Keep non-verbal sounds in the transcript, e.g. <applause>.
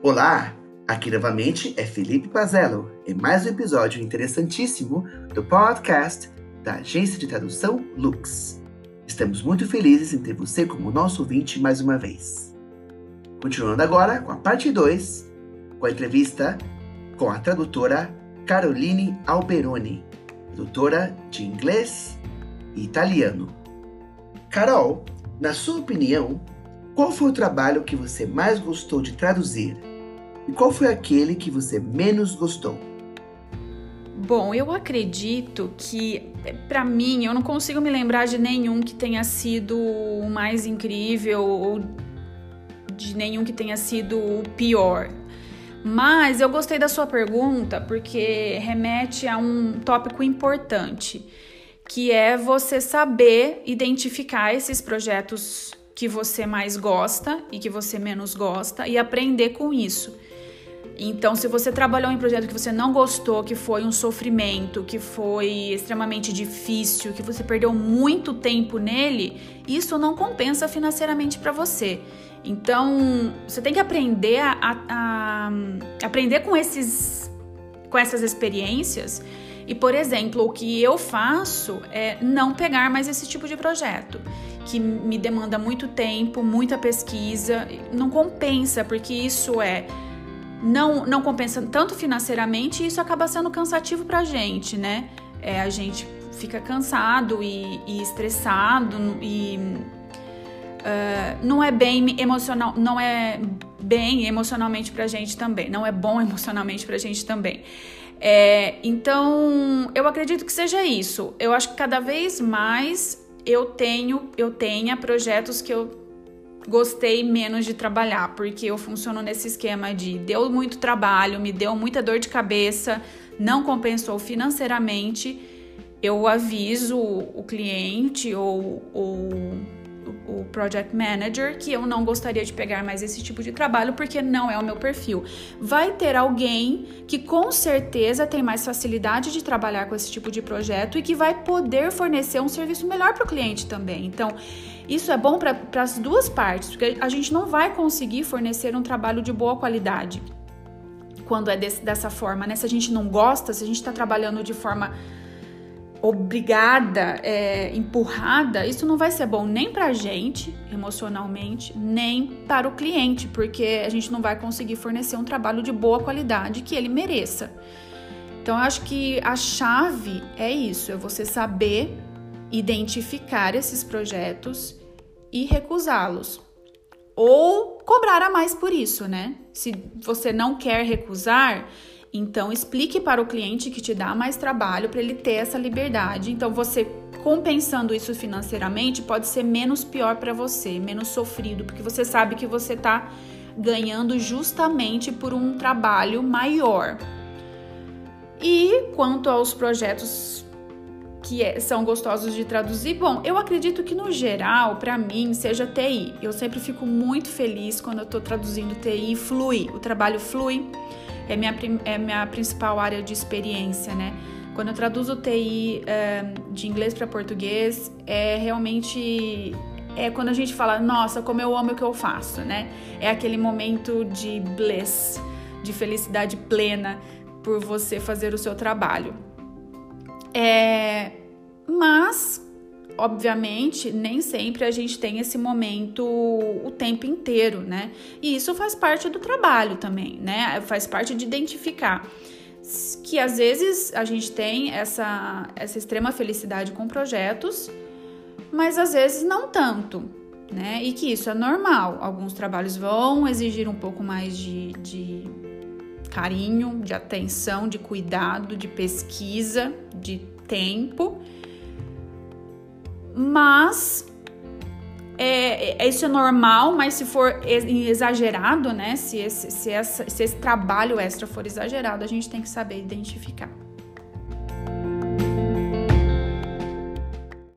Olá, aqui novamente é Felipe Pazello em mais um episódio interessantíssimo do podcast da agência de tradução Lux. Estamos muito felizes em ter você como nosso ouvinte mais uma vez. Continuando agora com a parte 2, com a entrevista com a tradutora Caroline Alberoni, tradutora de inglês e italiano. Carol, na sua opinião, qual foi o trabalho que você mais gostou de traduzir? E qual foi aquele que você menos gostou? Bom, eu acredito que, para mim, eu não consigo me lembrar de nenhum que tenha sido o mais incrível ou de nenhum que tenha sido o pior. Mas eu gostei da sua pergunta porque remete a um tópico importante, que é você saber identificar esses projetos que você mais gosta e que você menos gosta e aprender com isso. Então, se você trabalhou em um projeto que você não gostou, que foi um sofrimento, que foi extremamente difícil, que você perdeu muito tempo nele, isso não compensa financeiramente para você. Então, você tem que aprender a, a, a, aprender com esses com essas experiências. E, por exemplo, o que eu faço é não pegar mais esse tipo de projeto que me demanda muito tempo, muita pesquisa, não compensa, porque isso é não, não compensa tanto financeiramente e isso acaba sendo cansativo pra gente, né? É, a gente fica cansado e, e estressado e uh, não é bem emocional, não é bem emocionalmente pra gente também, não é bom <laughs> emocionalmente pra gente também. É, então, eu acredito que seja isso. Eu acho que cada vez mais eu tenho, eu tenha projetos que eu gostei menos de trabalhar, porque eu funciono nesse esquema de deu muito trabalho, me deu muita dor de cabeça, não compensou financeiramente, eu aviso o cliente ou, ou o project manager que eu não gostaria de pegar mais esse tipo de trabalho porque não é o meu perfil. Vai ter alguém que com certeza tem mais facilidade de trabalhar com esse tipo de projeto e que vai poder fornecer um serviço melhor para o cliente também. Então, isso é bom para as duas partes, porque a gente não vai conseguir fornecer um trabalho de boa qualidade quando é desse, dessa forma, né? Se a gente não gosta, se a gente está trabalhando de forma obrigada, é, empurrada, isso não vai ser bom nem para a gente emocionalmente, nem para o cliente, porque a gente não vai conseguir fornecer um trabalho de boa qualidade que ele mereça. Então, acho que a chave é isso: é você saber identificar esses projetos e recusá-los. Ou cobrar a mais por isso, né? Se você não quer recusar, então, explique para o cliente que te dá mais trabalho para ele ter essa liberdade. Então, você compensando isso financeiramente pode ser menos pior para você, menos sofrido, porque você sabe que você está ganhando justamente por um trabalho maior. E quanto aos projetos que é, são gostosos de traduzir, bom, eu acredito que no geral, para mim, seja TI. Eu sempre fico muito feliz quando eu estou traduzindo TI flui, o trabalho flui é minha, é minha principal área de experiência, né? Quando eu traduzo TI é, de inglês para português, é realmente é quando a gente fala, nossa, como eu amo o que eu faço, né? É aquele momento de bliss, de felicidade plena por você fazer o seu trabalho. É, mas obviamente, nem sempre a gente tem esse momento o tempo inteiro, né? E isso faz parte do trabalho também, né? Faz parte de identificar que às vezes a gente tem essa, essa extrema felicidade com projetos, mas às vezes não tanto, né? E que isso é normal. Alguns trabalhos vão exigir um pouco mais de, de carinho, de atenção, de cuidado, de pesquisa, de tempo mas é, é, isso é normal, mas se for exagerado, né? Se esse, se, essa, se esse trabalho extra for exagerado, a gente tem que saber identificar.